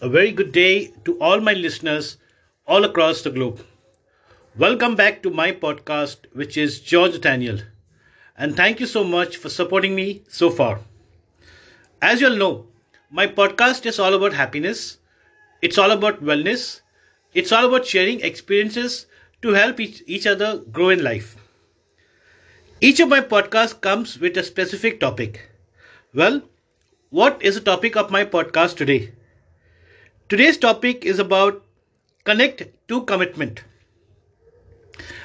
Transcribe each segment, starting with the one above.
a very good day to all my listeners all across the globe. Welcome back to my podcast, which is George Nathaniel, and thank you so much for supporting me so far. As you all know, my podcast is all about happiness, it's all about wellness, it's all about sharing experiences to help each, each other grow in life. Each of my podcasts comes with a specific topic. Well, what is the topic of my podcast today? Today's topic is about connect to commitment.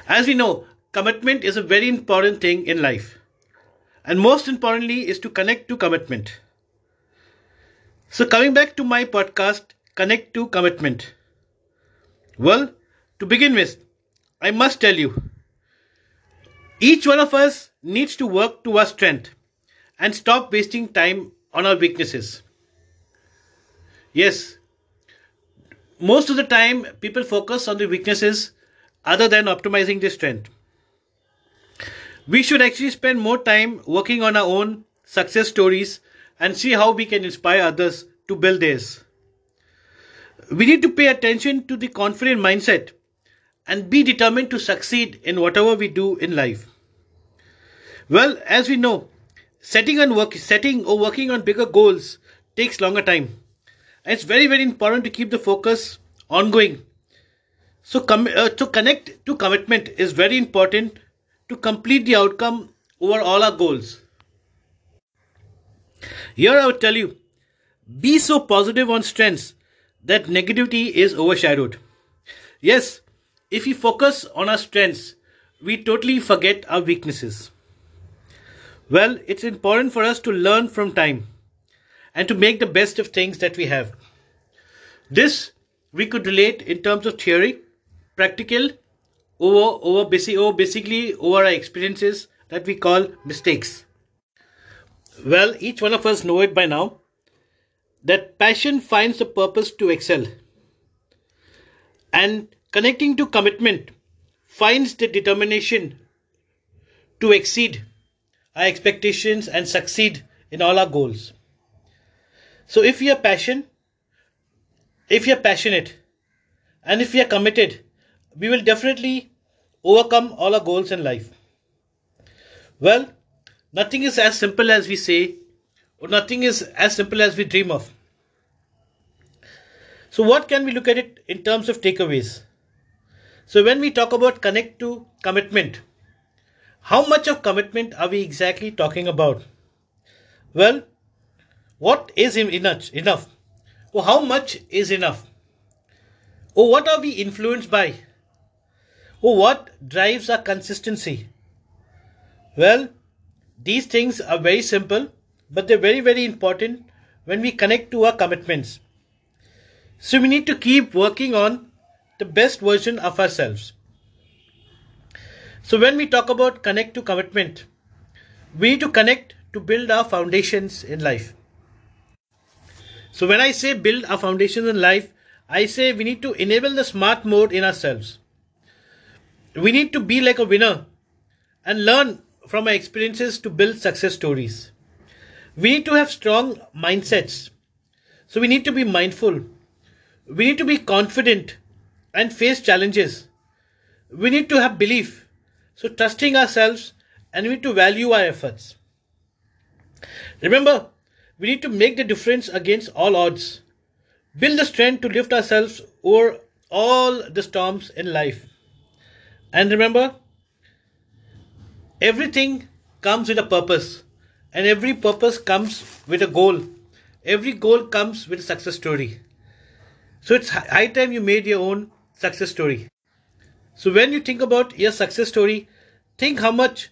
As we know, commitment is a very important thing in life. And most importantly is to connect to commitment. So coming back to my podcast, connect to commitment. Well, to begin with, I must tell you, each one of us needs to work to our strength and stop wasting time on our weaknesses. Yes, most of the time people focus on the weaknesses other than optimizing the strength. We should actually spend more time working on our own success stories and see how we can inspire others to build theirs. We need to pay attention to the confident mindset and be determined to succeed in whatever we do in life. Well, as we know, setting and work, setting or working on bigger goals takes longer time. It's very very important to keep the focus ongoing. So, com- uh, to connect to commitment is very important to complete the outcome over all our goals. Here I would tell you, be so positive on strengths that negativity is overshadowed. Yes, if we focus on our strengths, we totally forget our weaknesses. Well, it's important for us to learn from time and to make the best of things that we have. This we could relate in terms of theory, practical, over over basic, over basically over our experiences that we call mistakes. Well, each one of us know it by now that passion finds a purpose to excel, and connecting to commitment finds the determination to exceed our expectations and succeed in all our goals. So, if we are passion, if we are passionate, and if we are committed, we will definitely overcome all our goals in life. Well, nothing is as simple as we say, or nothing is as simple as we dream of. So, what can we look at it in terms of takeaways? So, when we talk about connect to commitment, how much of commitment are we exactly talking about? Well, what is enough? Or how much is enough? Or what are we influenced by? Or what drives our consistency? Well, these things are very simple, but they're very, very important when we connect to our commitments. So we need to keep working on the best version of ourselves. So when we talk about connect to commitment, we need to connect to build our foundations in life. So when I say build our foundations in life, I say we need to enable the smart mode in ourselves. We need to be like a winner and learn from our experiences to build success stories. We need to have strong mindsets. So we need to be mindful. We need to be confident and face challenges. We need to have belief. So trusting ourselves and we need to value our efforts. Remember, we need to make the difference against all odds. Build the strength to lift ourselves over all the storms in life. And remember, everything comes with a purpose, and every purpose comes with a goal. Every goal comes with a success story. So it's high time you made your own success story. So when you think about your success story, think how much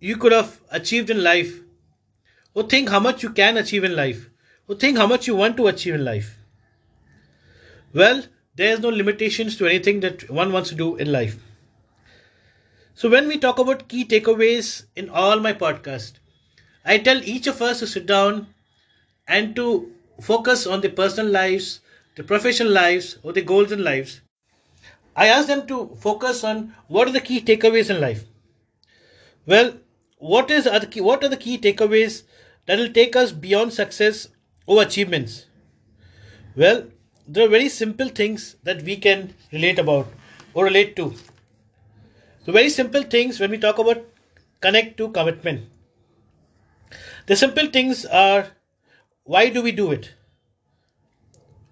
you could have achieved in life, or think how much you can achieve in life, or think how much you want to achieve in life. Well, there is no limitations to anything that one wants to do in life. So when we talk about key takeaways in all my podcast, I tell each of us to sit down and to focus on the personal lives, the professional lives, or the goals in lives. I ask them to focus on what are the key takeaways in life. Well, what is are the key, what are the key takeaways that will take us beyond success or achievements? Well, there are very simple things that we can relate about or relate to. So, very simple things when we talk about connect to commitment. The simple things are why do we do it?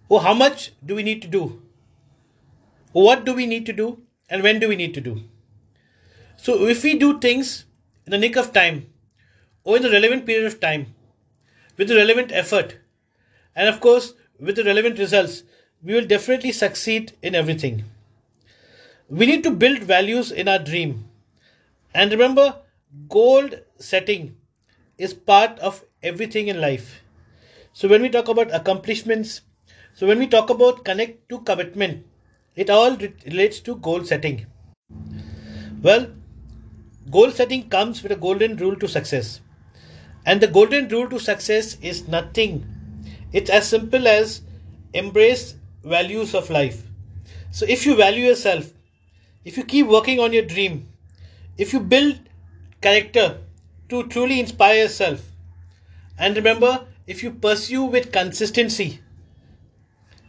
Or how much do we need to do? Or what do we need to do? And when do we need to do? So, if we do things in the nick of time in the relevant period of time with the relevant effort, and of course, with the relevant results, we will definitely succeed in everything. We need to build values in our dream. And remember, goal setting is part of everything in life. So when we talk about accomplishments, so when we talk about connect to commitment, it all relates to goal setting. Well, goal setting comes with a golden rule to success. And the golden rule to success is nothing. It's as simple as embrace values of life. So if you value yourself, if you keep working on your dream, if you build character to truly inspire yourself, and remember, if you pursue with consistency,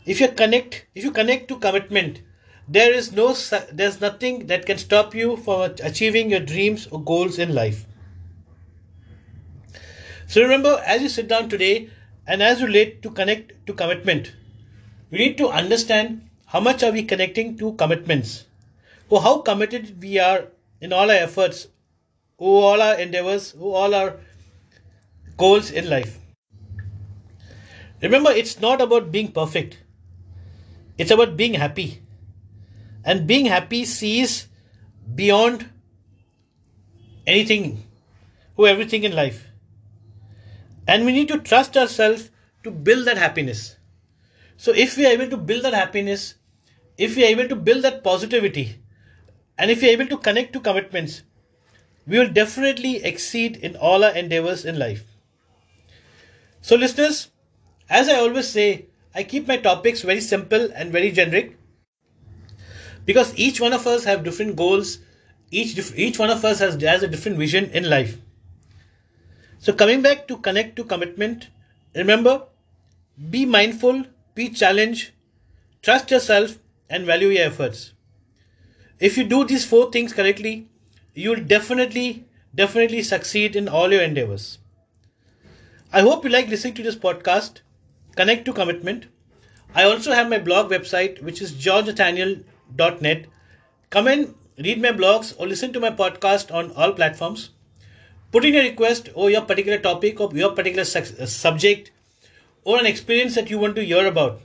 if you connect, if you connect to commitment, there is no, there's nothing that can stop you from achieving your dreams or goals in life. So remember, as you sit down today, and as you relate to connect to commitment, we need to understand how much are we connecting to commitments, or how committed we are in all our efforts, or all our endeavors, or all our goals in life. Remember, it's not about being perfect. It's about being happy. And being happy sees beyond anything or everything in life. And we need to trust ourselves to build that happiness. So, if we are able to build that happiness, if we are able to build that positivity, and if we are able to connect to commitments, we will definitely exceed in all our endeavors in life. So, listeners, as I always say, I keep my topics very simple and very generic because each one of us have different goals. Each each one of us has has a different vision in life. So coming back to connect to commitment, remember, be mindful, be challenged, trust yourself, and value your efforts. If you do these four things correctly, you will definitely, definitely succeed in all your endeavors. I hope you like listening to this podcast, Connect to Commitment. I also have my blog website, which is georgenathaniel.net. Come and read my blogs or listen to my podcast on all platforms put in a request or your particular topic or your particular uh, subject or an experience that you want to hear about.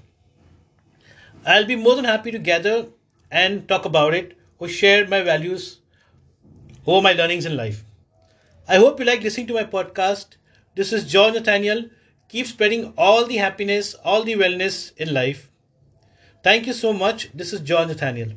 I'll be more than happy to gather and talk about it or share my values or my learnings in life. I hope you like listening to my podcast. This is John Nathaniel. Keep spreading all the happiness, all the wellness in life. Thank you so much. This is John Nathaniel.